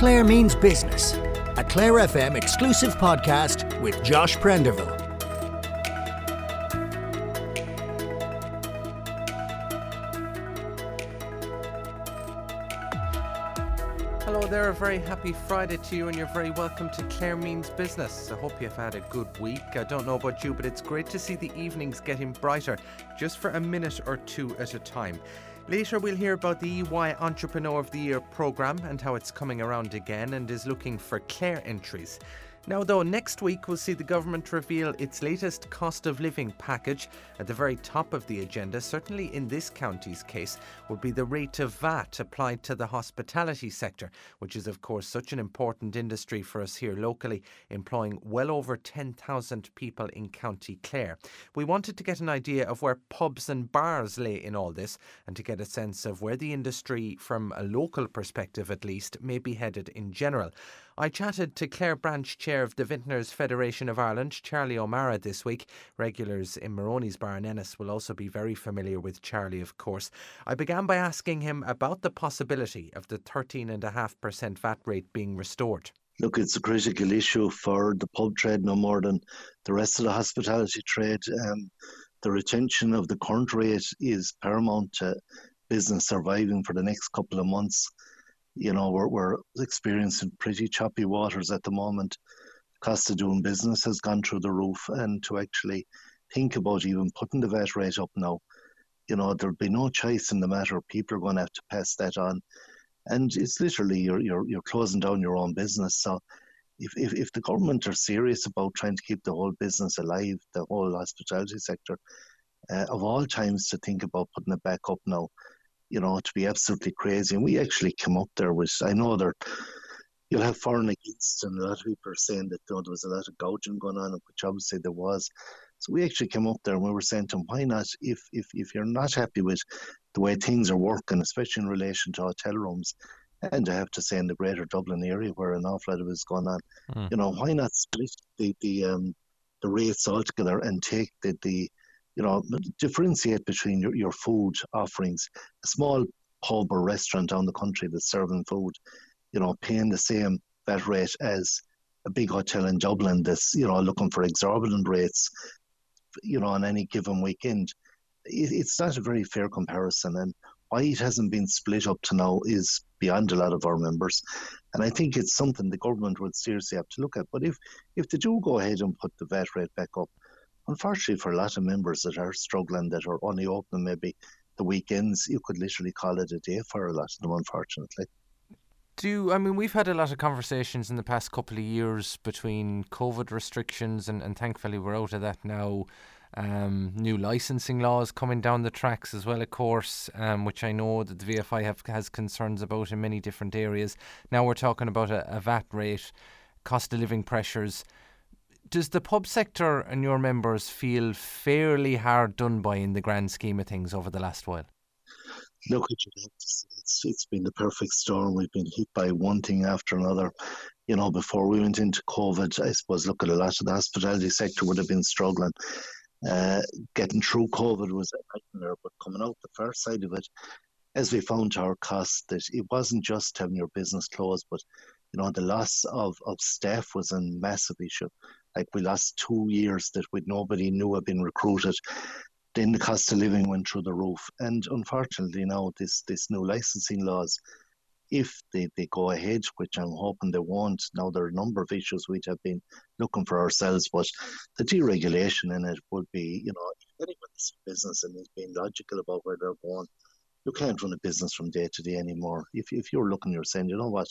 Clare Means Business, a Clare FM exclusive podcast with Josh Prendeville. Hello there, a very happy Friday to you, and you're very welcome to Clare Means Business. I hope you've had a good week. I don't know about you, but it's great to see the evenings getting brighter just for a minute or two at a time. Later, we'll hear about the EY Entrepreneur of the Year programme and how it's coming around again and is looking for Clare entries. Now, though, next week we'll see the government reveal its latest cost of living package. At the very top of the agenda, certainly in this county's case, will be the rate of VAT applied to the hospitality sector, which is, of course, such an important industry for us here locally, employing well over 10,000 people in County Clare. We wanted to get an idea of where pubs and bars lay in all this and to get a sense of where the industry, from a local perspective at least, may be headed in general. I chatted to Clare Branch Chair of the Vintners Federation of Ireland, Charlie O'Mara, this week. Regulars in Moroney's Bar in Ennis will also be very familiar with Charlie, of course. I began by asking him about the possibility of the 13.5% VAT rate being restored. Look, it's a critical issue for the pub trade no more than the rest of the hospitality trade. Um, the retention of the current rate is paramount to business surviving for the next couple of months you know, we're, we're experiencing pretty choppy waters at the moment. Cost of doing business has gone through the roof, and to actually think about even putting the VAT rate up now, you know, there'll be no choice in the matter. People are going to have to pass that on, and it's literally you're you're you're closing down your own business. So, if if, if the government are serious about trying to keep the whole business alive, the whole hospitality sector, uh, of all times to think about putting it back up now you know, to be absolutely crazy. And we actually come up there with, I know there, you'll have foreign against, and a lot of people are saying that you know, there was a lot of gouging going on, which obviously there was. So we actually came up there and we were saying to them, why not, if, if, if you're not happy with the way things are working, especially in relation to hotel rooms, and I have to say in the greater Dublin area where an awful lot of it is going on, mm. you know, why not split the, the, um, the rates altogether and take the, the you know, differentiate between your, your food offerings. A small pub or restaurant down the country that's serving food, you know, paying the same VAT rate as a big hotel in Dublin that's, you know, looking for exorbitant rates, you know, on any given weekend. It, it's not a very fair comparison. And why it hasn't been split up to now is beyond a lot of our members. And I think it's something the government would seriously have to look at. But if, if they do go ahead and put the VAT rate back up, unfortunately for a lot of members that are struggling, that are only open maybe the weekends, you could literally call it a day for a lot of them, unfortunately. Do I mean we've had a lot of conversations in the past couple of years between COVID restrictions and, and thankfully we're out of that now. Um, new licensing laws coming down the tracks as well, of course, um, which I know that the VFI have, has concerns about in many different areas. Now we're talking about a, a VAT rate, cost of living pressures does the pub sector and your members feel fairly hard done by in the grand scheme of things over the last while? Look, it's, it's been the perfect storm. We've been hit by one thing after another. You know, before we went into COVID, I suppose, look at a lot of the hospitality sector would have been struggling. Uh, getting through COVID was a nightmare, but coming out the first side of it, as we found to our cost, that it wasn't just having your business closed, but you know the loss of, of staff was a massive issue. Like we lost two years that with nobody knew had been recruited. Then the cost of living went through the roof, and unfortunately now this this new licensing laws, if they, they go ahead, which I'm hoping they won't. Now there are a number of issues we have been looking for ourselves, but the deregulation in it would be, you know, if anyone's business and is being logical about where they're going, you can't run a business from day to day anymore. If if you're looking, you're saying, you know what,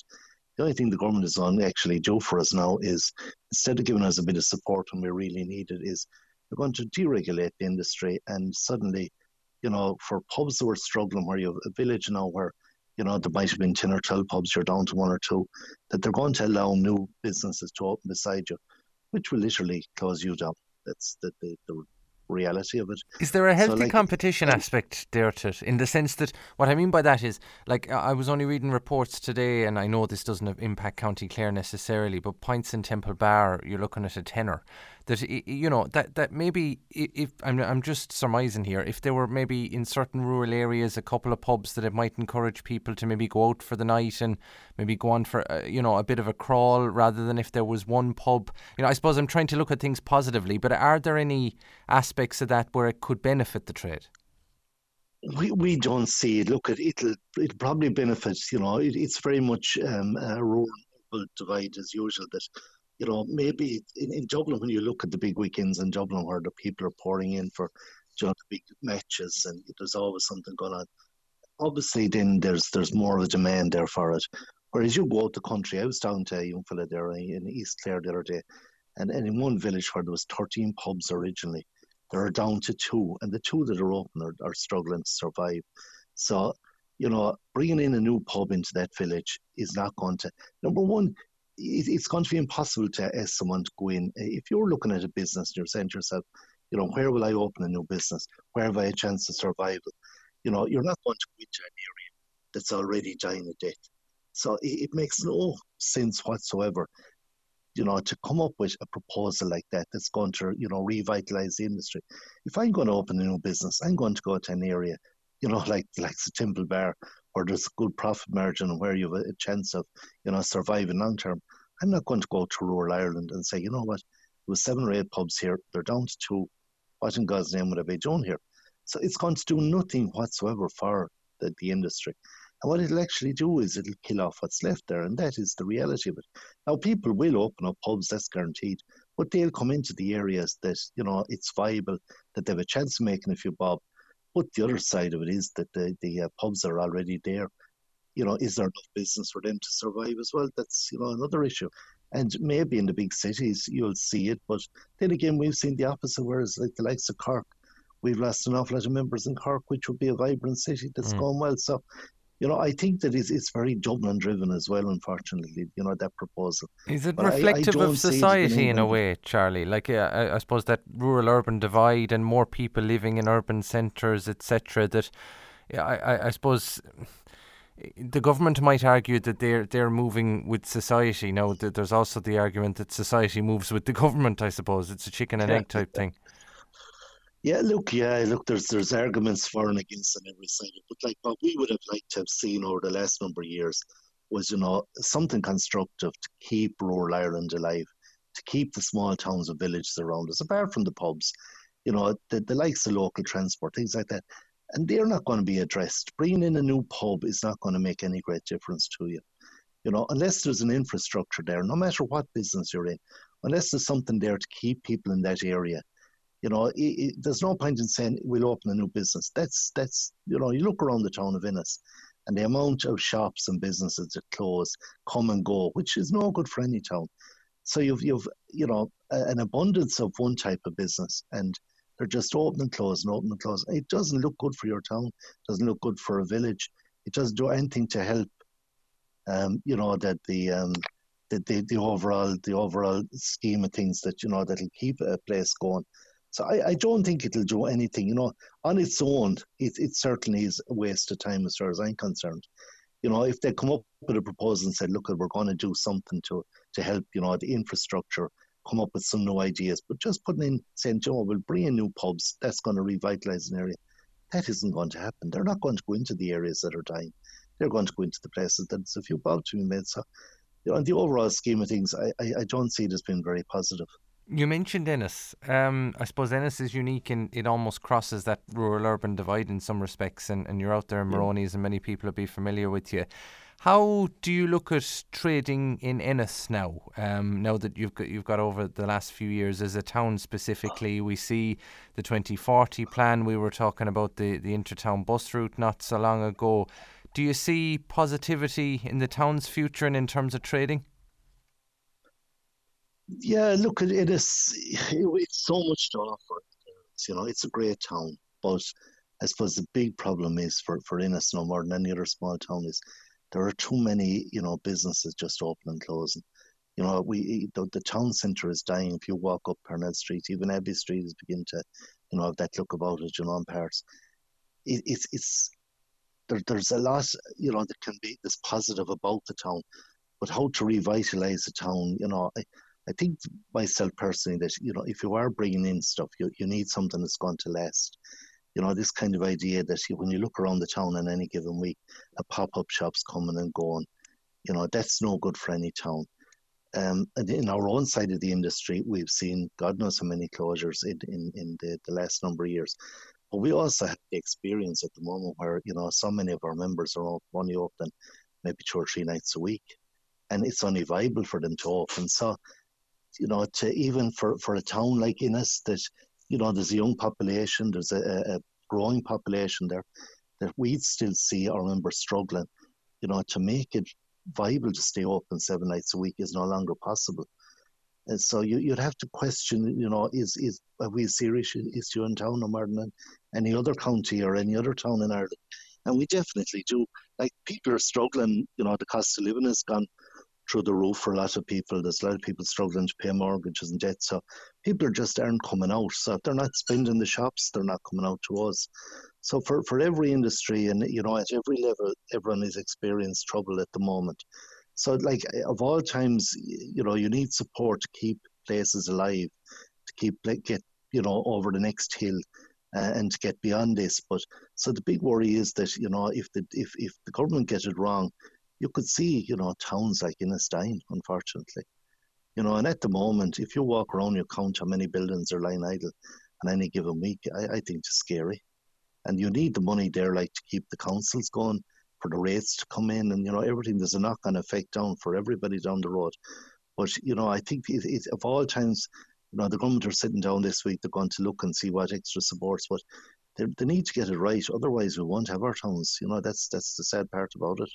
the only thing the government is on actually do for us now is instead of giving us a bit of support when we really need it, is they're going to deregulate the industry and suddenly, you know, for pubs that were struggling where you have a village now where, you know, there might have been 10 or 12 pubs, you're down to one or two, that they're going to allow new businesses to open beside you, which will literally close you down. That's the, the, the reality of it. Is there a healthy so, like, competition aspect there to it? In the sense that what I mean by that is, like, I was only reading reports today, and I know this doesn't impact County Clare necessarily, but points in Temple Bar, you're looking at a tenner. That you know that that maybe if I'm I'm just surmising here, if there were maybe in certain rural areas a couple of pubs that it might encourage people to maybe go out for the night and maybe go on for uh, you know a bit of a crawl rather than if there was one pub. You know, I suppose I'm trying to look at things positively, but are there any aspects of that where it could benefit the trade? we, we don't see it. Look, it, it'll it probably benefits. You know, it, it's very much um, a rural divide as usual. That you know maybe in, in Dublin when you look at the big weekends in Dublin where the people are pouring in for you know, big matches and there's always something going on. Obviously, then there's there's more of a demand there for it. Whereas you go out the country, I was down to a young fella there in East Clare the other day, and, and in one village where there was 13 pubs originally, they're down to two, and the two that are open are, are struggling to survive. So, you know, bringing in a new pub into that village is not going to. Number one, it's going to be impossible to ask someone to go in. If you're looking at a business, and you're saying to yourself, you know, where will I open a new business? Where have I a chance of survival? You know, you're not going to go into an area that's already dying a death. So it, it makes no sense whatsoever you know, to come up with a proposal like that that's going to, you know, revitalize the industry. If I'm going to open a new business, I'm going to go to an area, you know, like like the Temple Bar, where there's a good profit margin and where you have a chance of, you know, surviving long term. I'm not going to go to rural Ireland and say, you know what, there was seven or eight pubs here, they're down to two. What in God's name would I be doing here? So it's going to do nothing whatsoever for the, the industry. And what it'll actually do is it'll kill off what's left there, and that is the reality of it. Now, people will open up pubs, that's guaranteed, but they'll come into the areas that, you know, it's viable, that they have a chance of making a few bob. But the other side of it is that the, the uh, pubs are already there. You know, is there enough business for them to survive as well? That's, you know, another issue. And maybe in the big cities you'll see it, but then again, we've seen the opposite, whereas like the likes of Cork, we've lost an awful lot of members in Cork, which would be a vibrant city that's mm. going well. So you know, I think that it's, it's very Dublin driven as well, unfortunately, you know, that proposal. Is it but reflective I, I of society in a way, Charlie? Like, uh, I, I, suppose that rural urban divide and more people living in urban centres, etc., that yeah, I, I suppose the government might argue that they're they're moving with society. Now, there's also the argument that society moves with the government. I suppose it's a chicken and egg type thing. Yeah, look, yeah, look. There's there's arguments for and against on every side. But like what we would have liked to have seen over the last number of years was, you know, something constructive to keep rural Ireland alive, to keep the small towns and villages around us, apart from the pubs, you know, the, the likes of local transport, things like that. And they're not going to be addressed. Bringing in a new pub is not going to make any great difference to you. You know, unless there's an infrastructure there, no matter what business you're in, unless there's something there to keep people in that area you know, it, it, there's no point in saying we'll open a new business. That's that's you know, you look around the town of Ennis, and the amount of shops and businesses that close, come and go, which is no good for any town. So you've you've you know an abundance of one type of business, and they're just open and close and open and close. It doesn't look good for your town. Doesn't look good for a village. It doesn't do anything to help. Um, you know that the um, the, the, the overall the overall scheme of things that you know that'll keep a place going. So I, I don't think it'll do anything. You know, on its own, it, it certainly is a waste of time as far as I'm concerned. You know, if they come up with a proposal and said, look, we're going to do something to, to help, you know, the infrastructure, come up with some new ideas, but just putting in, saying, Joe, we'll bring in new pubs, that's going to revitalise an area. That isn't going to happen. They're not going to go into the areas that are dying. They're going to go into the places that there's a few pubs to be made. So, you know, in the overall scheme of things, I, I, I don't see it as being very positive. You mentioned Ennis. Um, I suppose Ennis is unique and it almost crosses that rural urban divide in some respects, and, and you're out there in Moroney's, and many people will be familiar with you. How do you look at trading in Ennis now? Um, now that you've got you've got over the last few years as a town specifically, we see the 2040 plan. We were talking about the the intertown bus route not so long ago. Do you see positivity in the town's future and in terms of trading? Yeah, look, it is. It's so much to offer. You know, it's a great town, but I suppose the big problem is for for Ennis no more than any other small town is there are too many you know businesses just open and closing. You know, we the, the town centre is dying. If you walk up Parnell Street, even Abbey Street is beginning to, you know, have that look about it. You know, in parts, it, it's it's there, there's a lot you know that can be this positive about the town, but how to revitalise the town, you know. I, I think myself personally that you know if you are bringing in stuff, you, you need something that's going to last. You know this kind of idea that you, when you look around the town in any given week, a pop up shops coming and going, you know that's no good for any town. Um, and in our own side of the industry, we've seen God knows how many closures in, in, in the, the last number of years. But we also have the experience at the moment where, you know, so many of our members are only open maybe two or three nights a week. And it's only viable for them to open. So you know, to even for, for a town like Ennis that, you know, there's a young population, there's a, a growing population there, that we'd still see our members struggling, you know, to make it viable to stay open seven nights a week is no longer possible. And so you, you'd have to question, you know, is is are we a serious issue in town no more than any other county or any other town in Ireland? And we definitely do. Like people are struggling, you know, the cost of living has gone through the roof for a lot of people. There's a lot of people struggling to pay mortgages and debt. So people are just aren't coming out. So they're not spending the shops, they're not coming out to us. So for, for every industry and you know at every level, everyone is experiencing trouble at the moment. So like of all times, you know, you need support to keep places alive, to keep like, get you know over the next hill. Uh, and to get beyond this, but so the big worry is that you know if the if, if the government gets it wrong, you could see, you know, towns like Ennistymon, unfortunately. You know, and at the moment, if you walk around, you count how many buildings are lying idle on any given week, I, I think it's scary. And you need the money there, like, to keep the councils going, for the rates to come in, and, you know, everything. There's a knock on effect down for everybody down the road. But, you know, I think it, it, of all times, you know, the government are sitting down this week, they're going to look and see what extra supports, but they, they need to get it right. Otherwise, we won't have our towns. You know, that's that's the sad part about it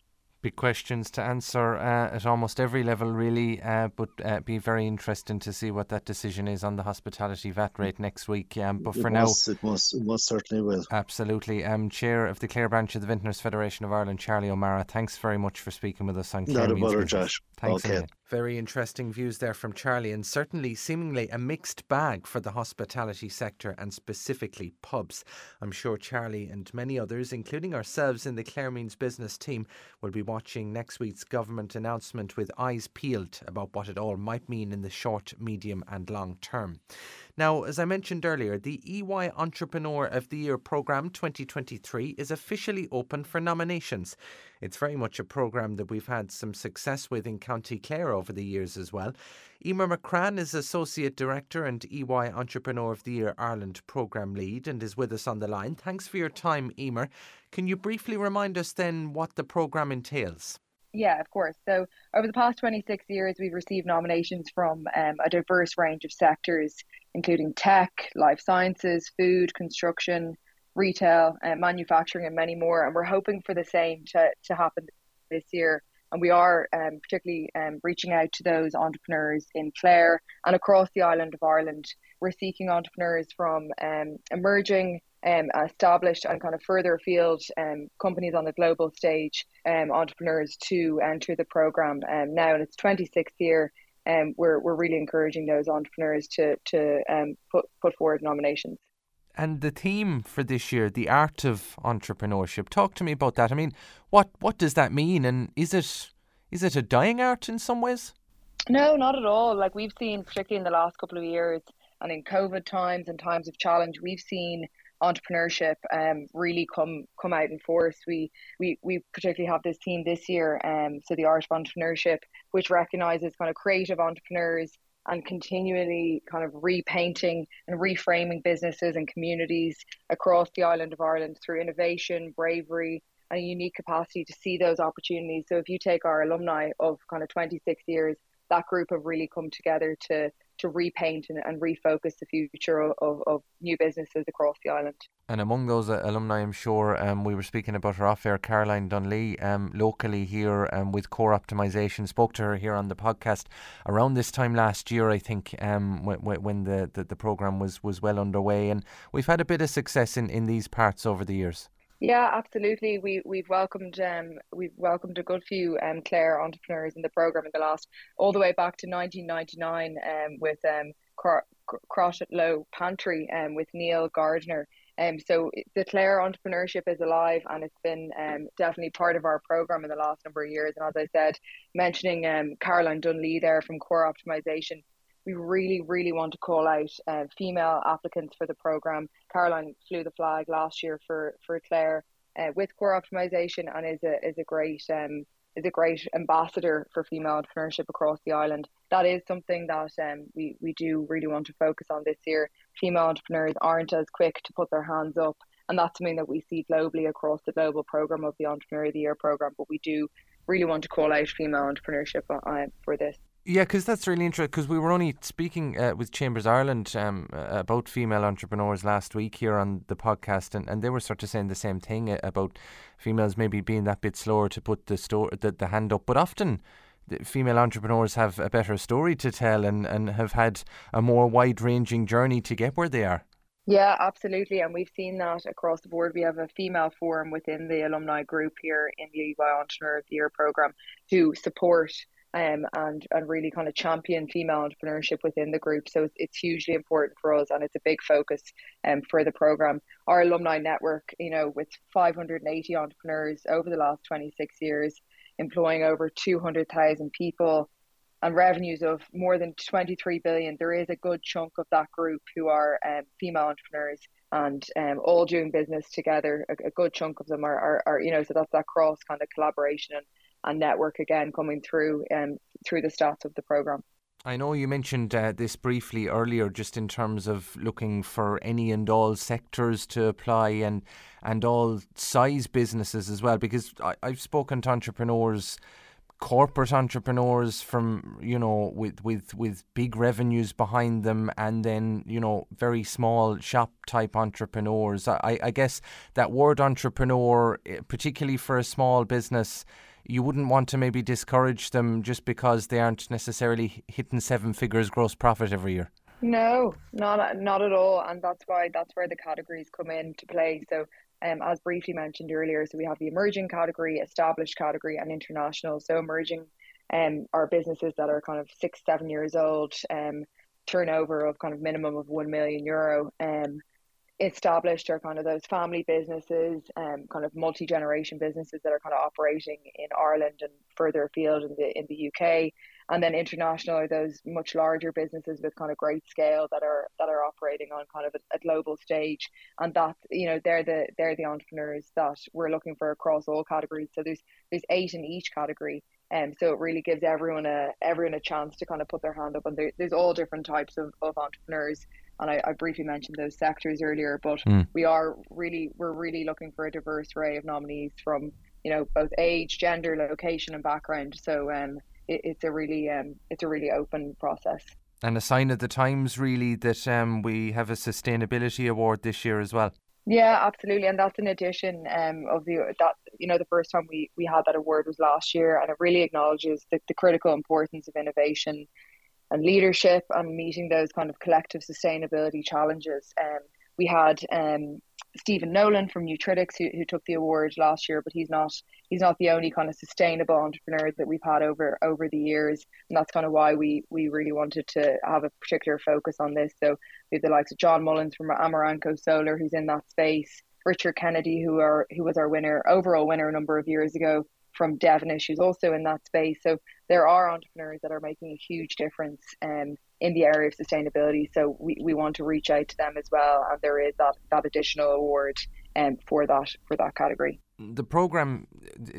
big questions to answer uh, at almost every level, really. Uh, but uh, be very interesting to see what that decision is on the hospitality VAT rate next week. Um, but for it now, must, it must, it must certainly will. Absolutely. Um, Chair of the Clare branch of the Vintners Federation of Ireland, Charlie O'Mara. Thanks very much for speaking with us on Clare. Not a bother, Josh. Thanks okay. Very interesting views there from Charlie, and certainly seemingly a mixed bag for the hospitality sector and specifically pubs. I'm sure Charlie and many others, including ourselves in the Clare Means business team, will be watching next week's government announcement with eyes peeled about what it all might mean in the short, medium, and long term. Now, as I mentioned earlier, the EY Entrepreneur of the Year programme 2023 is officially open for nominations. It's very much a programme that we've had some success with in County Clare over the years as well. Emer McCrann is Associate Director and EY Entrepreneur of the Year Ireland Programme Lead and is with us on the line. Thanks for your time, Emer. Can you briefly remind us then what the programme entails? Yeah, of course. So over the past 26 years, we've received nominations from um, a diverse range of sectors, including tech, life sciences, food, construction, retail, uh, manufacturing, and many more. And we're hoping for the same to, to happen this year. And we are um, particularly um, reaching out to those entrepreneurs in Clare and across the island of Ireland. We're seeking entrepreneurs from um, emerging um, established and kind of further afield um, companies on the global stage, um, entrepreneurs to enter the program um, now in its 26th year. Um, we're, we're really encouraging those entrepreneurs to, to um, put, put forward nominations. And the theme for this year, the art of entrepreneurship. Talk to me about that. I mean, what what does that mean, and is it is it a dying art in some ways? No, not at all. Like we've seen, particularly in the last couple of years, and in COVID times and times of challenge, we've seen entrepreneurship um, really come come out in force. We we we particularly have this team this year, um, so the art of entrepreneurship, which recognises kind of creative entrepreneurs and continually kind of repainting and reframing businesses and communities across the island of Ireland through innovation, bravery, and a unique capacity to see those opportunities. So if you take our alumni of kind of 26 years, that group have really come together to to repaint and, and refocus the future of, of new businesses across the island. And among those uh, alumni, I'm sure um, we were speaking about her off air, Caroline Dunlea, um, locally here um, with Core Optimization. Spoke to her here on the podcast around this time last year, I think, um, when, when the, the, the programme was, was well underway. And we've had a bit of success in, in these parts over the years. Yeah, absolutely. We we've welcomed um we've welcomed a good few um Clare entrepreneurs in the program in the last all the way back to 1999 um with um Low Pantry um with Neil Gardner. Um, so the Clare entrepreneurship is alive and it's been um, definitely part of our program in the last number of years. And as I said, mentioning um, Caroline Dunlea there from Core Optimization, we really, really want to call out uh, female applicants for the program. Caroline flew the flag last year for for Clare uh, with core optimization and is a is a great um, is a great ambassador for female entrepreneurship across the island. That is something that um, we, we do really want to focus on this year. Female entrepreneurs aren't as quick to put their hands up, and that's something that we see globally across the global program of the Entrepreneur of the Year program. But we do really want to call out female entrepreneurship uh, for this. Yeah, because that's really interesting. Because we were only speaking uh, with Chambers Ireland um, about female entrepreneurs last week here on the podcast, and, and they were sort of saying the same thing uh, about females maybe being that bit slower to put the store the, the hand up. But often, female entrepreneurs have a better story to tell and, and have had a more wide ranging journey to get where they are. Yeah, absolutely. And we've seen that across the board. We have a female forum within the alumni group here in the EY Entrepreneur of the Year program to support um, and and really kind of champion female entrepreneurship within the group. So it's, it's hugely important for us, and it's a big focus um, for the program. Our alumni network, you know, with 580 entrepreneurs over the last 26 years, employing over 200,000 people, and revenues of more than 23 billion. There is a good chunk of that group who are um, female entrepreneurs and um, all doing business together. A, a good chunk of them are, are, are, you know, so that's that cross kind of collaboration and and network again coming through um, through the stats of the program. I know you mentioned uh, this briefly earlier, just in terms of looking for any and all sectors to apply and and all size businesses as well. Because I, I've spoken to entrepreneurs corporate entrepreneurs from you know with with with big revenues behind them and then you know very small shop type entrepreneurs i i guess that word entrepreneur eh, particularly for a small business you wouldn't want to maybe discourage them just because they aren't necessarily hitting seven figures gross profit every year. No, not not at all, and that's why that's where the categories come into play. So, um, as briefly mentioned earlier, so we have the emerging category, established category, and international. So, emerging, um, are businesses that are kind of six, seven years old, um, turnover of kind of minimum of one million euro, um, established are kind of those family businesses um, kind of multi-generation businesses that are kind of operating in Ireland and further afield in the in the UK and then international are those much larger businesses with kind of great scale that are that are operating on kind of a, a global stage. And that you know they're the they're the entrepreneurs that we're looking for across all categories. So there's there's eight in each category. And um, so it really gives everyone a everyone a chance to kind of put their hand up. And there, there's all different types of, of entrepreneurs and I, I briefly mentioned those sectors earlier, but mm. we are really we're really looking for a diverse array of nominees from you know both age, gender, location, and background. So um, it, it's a really um, it's a really open process. And a sign of the times, really, that um, we have a sustainability award this year as well. Yeah, absolutely, and that's an addition um, of the that you know the first time we we had that award was last year, and it really acknowledges the, the critical importance of innovation and leadership and meeting those kind of collective sustainability challenges. Um, we had um, Stephen Nolan from Nutritics who, who took the award last year, but he's not he's not the only kind of sustainable entrepreneur that we've had over over the years, and that's kind of why we we really wanted to have a particular focus on this. So we have the likes of John Mullins from Amarenco Solar, who's in that space. Richard Kennedy, who are who was our winner, overall winner a number of years ago, from Devenish, who's also in that space. So there are entrepreneurs that are making a huge difference um, in the area of sustainability. So we, we want to reach out to them as well, and there is that that additional award um, for that for that category. The program,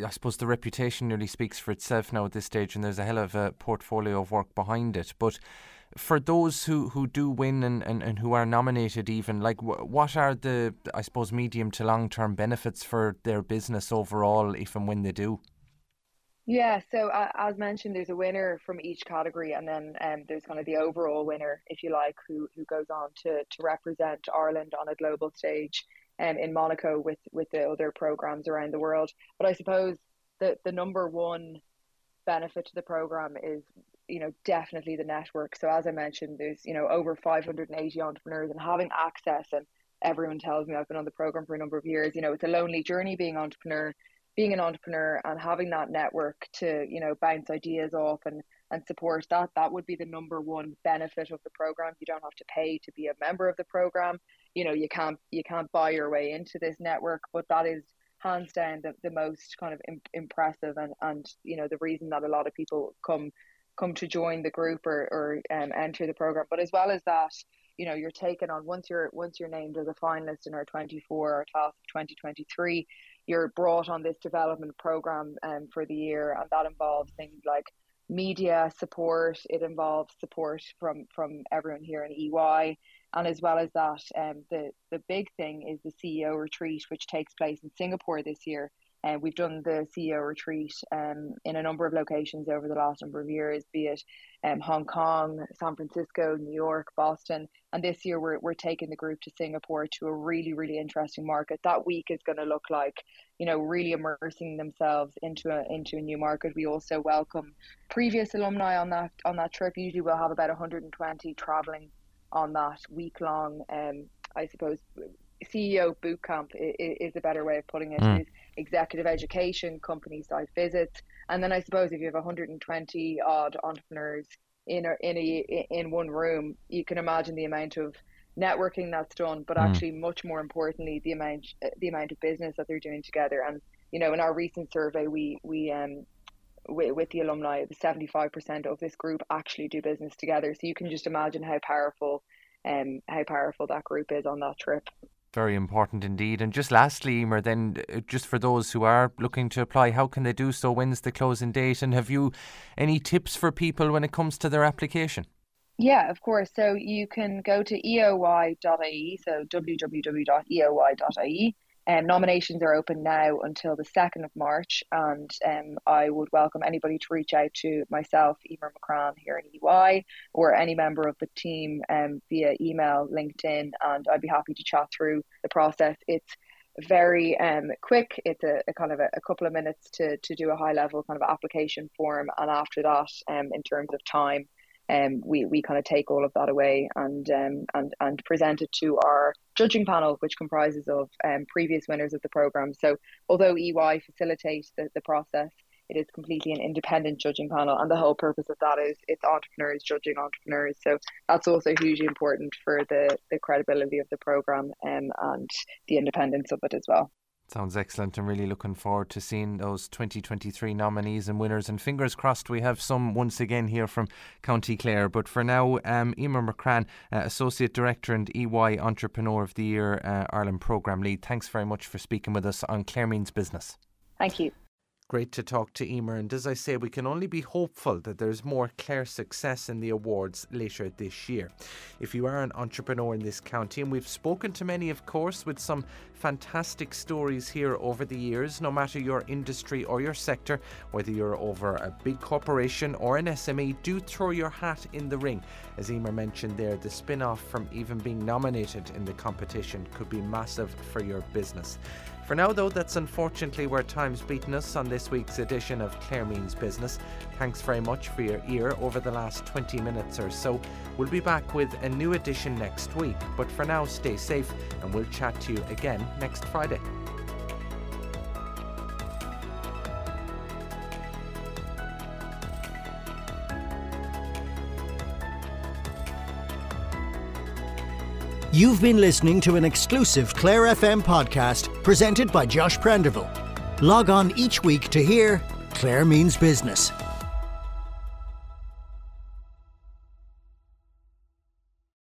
I suppose, the reputation nearly speaks for itself now at this stage, and there's a hell of a portfolio of work behind it. But for those who, who do win and, and, and who are nominated, even like what are the I suppose medium to long term benefits for their business overall, if and when they do? Yeah, so uh, as mentioned, there's a winner from each category, and then um, there's kind of the overall winner, if you like, who who goes on to to represent Ireland on a global stage, um, in Monaco with with the other programs around the world. But I suppose the the number one benefit to the program is you know definitely the network. So as I mentioned, there's you know over 580 entrepreneurs, and having access and everyone tells me I've been on the program for a number of years. You know, it's a lonely journey being entrepreneur being an entrepreneur and having that network to you know bounce ideas off and and support that that would be the number one benefit of the program you don't have to pay to be a member of the program you know you can't you can't buy your way into this network but that is hands down the, the most kind of impressive and and you know the reason that a lot of people come come to join the group or, or um, enter the program. But as well as that, you know, you're taken on once you're once you're named as a finalist in our 24 or class of 2023, you're brought on this development program um, for the year, and that involves things like media support. It involves support from from everyone here in EY, and as well as that, um, the the big thing is the CEO retreat, which takes place in Singapore this year. Uh, we've done the CEO retreat um, in a number of locations over the last number of years, be it um, Hong Kong, San Francisco, New York, Boston. And this year we're, we're taking the group to Singapore to a really, really interesting market. That week is going to look like, you know, really immersing themselves into a, into a new market. We also welcome previous alumni on that on that trip. Usually we'll have about 120 traveling on that week long, um, I suppose, CEO boot camp is, a better way of putting it. Mm. Is executive education, company site visits, and then I suppose if you have 120 odd entrepreneurs in a, in a in one room, you can imagine the amount of networking that's done, but mm. actually much more importantly, the amount the amount of business that they're doing together. And you know, in our recent survey, we we um with, with the alumni, the 75% of this group actually do business together. So you can just imagine how powerful um how powerful that group is on that trip. Very important indeed. And just lastly, Emer, then uh, just for those who are looking to apply, how can they do so? When's the closing date? And have you any tips for people when it comes to their application? Yeah, of course. So you can go to eoy.ie, so www.eoy.ie, um, nominations are open now until the 2nd of March, and um, I would welcome anybody to reach out to myself, Emer McCrann, here in EY, or any member of the team um, via email, LinkedIn, and I'd be happy to chat through the process. It's very um, quick. It's a, a kind of a, a, couple of minutes to, to do a high level kind of application form, and after that, um, in terms of time, um, we, we kind of take all of that away and um, and and present it to our judging panel, which comprises of um, previous winners of the program. So although EY facilitates the, the process, it is completely an independent judging panel, and the whole purpose of that is it's entrepreneurs judging entrepreneurs. So that's also hugely important for the the credibility of the program um, and the independence of it as well. Sounds excellent. I'm really looking forward to seeing those 2023 nominees and winners. And fingers crossed, we have some once again here from County Clare. But for now, um, Emer McCrann, uh, Associate Director and EY Entrepreneur of the Year, uh, Ireland Programme Lead, thanks very much for speaking with us on Clare Means Business. Thank you. Great to talk to Emer, and as I say, we can only be hopeful that there's more Clare success in the awards later this year. If you are an entrepreneur in this county, and we've spoken to many, of course, with some fantastic stories here over the years, no matter your industry or your sector, whether you're over a big corporation or an SME, do throw your hat in the ring. As Emer mentioned there, the spin off from even being nominated in the competition could be massive for your business. For now, though, that's unfortunately where time's beaten us on this week's edition of Clare Means Business. Thanks very much for your ear over the last 20 minutes or so. We'll be back with a new edition next week, but for now, stay safe and we'll chat to you again next Friday. You've been listening to an exclusive Clare FM podcast presented by Josh Prendeville. Log on each week to hear Clare Means Business.